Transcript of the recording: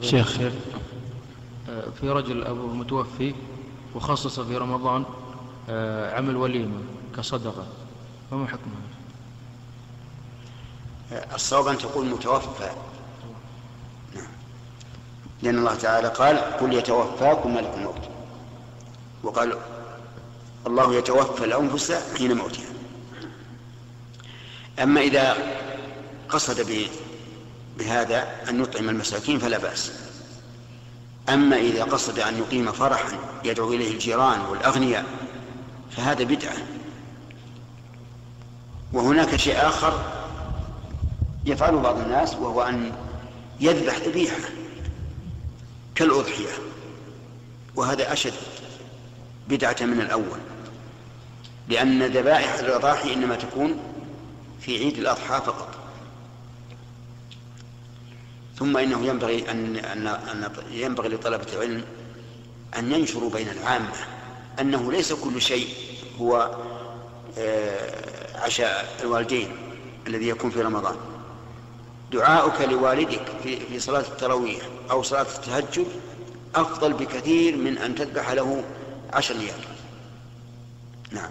شيخ. شيخ في رجل أبو متوفي وخصص في رمضان آه، عمل وليمة كصدقة. فما حكمها الصواب أن تقول متوفى. نعم. لأن الله تعالى قال قل يتوفاكم ملك الموت. وقال الله يتوفى الأنفس حين موتها. أما إذا قصد بهذا أن يطعم المساكين فلا بأس. أما إذا قصد أن يقيم فرحا يدعو إليه الجيران والأغنياء فهذا بدعة. وهناك شيء آخر يفعله بعض الناس وهو أن يذبح ذبيحة كالأضحية. وهذا أشد بدعة من الأول لأن ذبائح الأضاحي إنما تكون في عيد الأضحى فقط. ثم إنه ينبغي أن أن ينبغي لطلبة العلم أن ينشروا بين العامة أنه ليس كل شيء هو آه، عشاء الوالدين الذي يكون في رمضان. دعاؤك لوالدك في في صلاة التراويح أو صلاة التهجد أفضل بكثير من أن تذبح له عشر ريال نعم.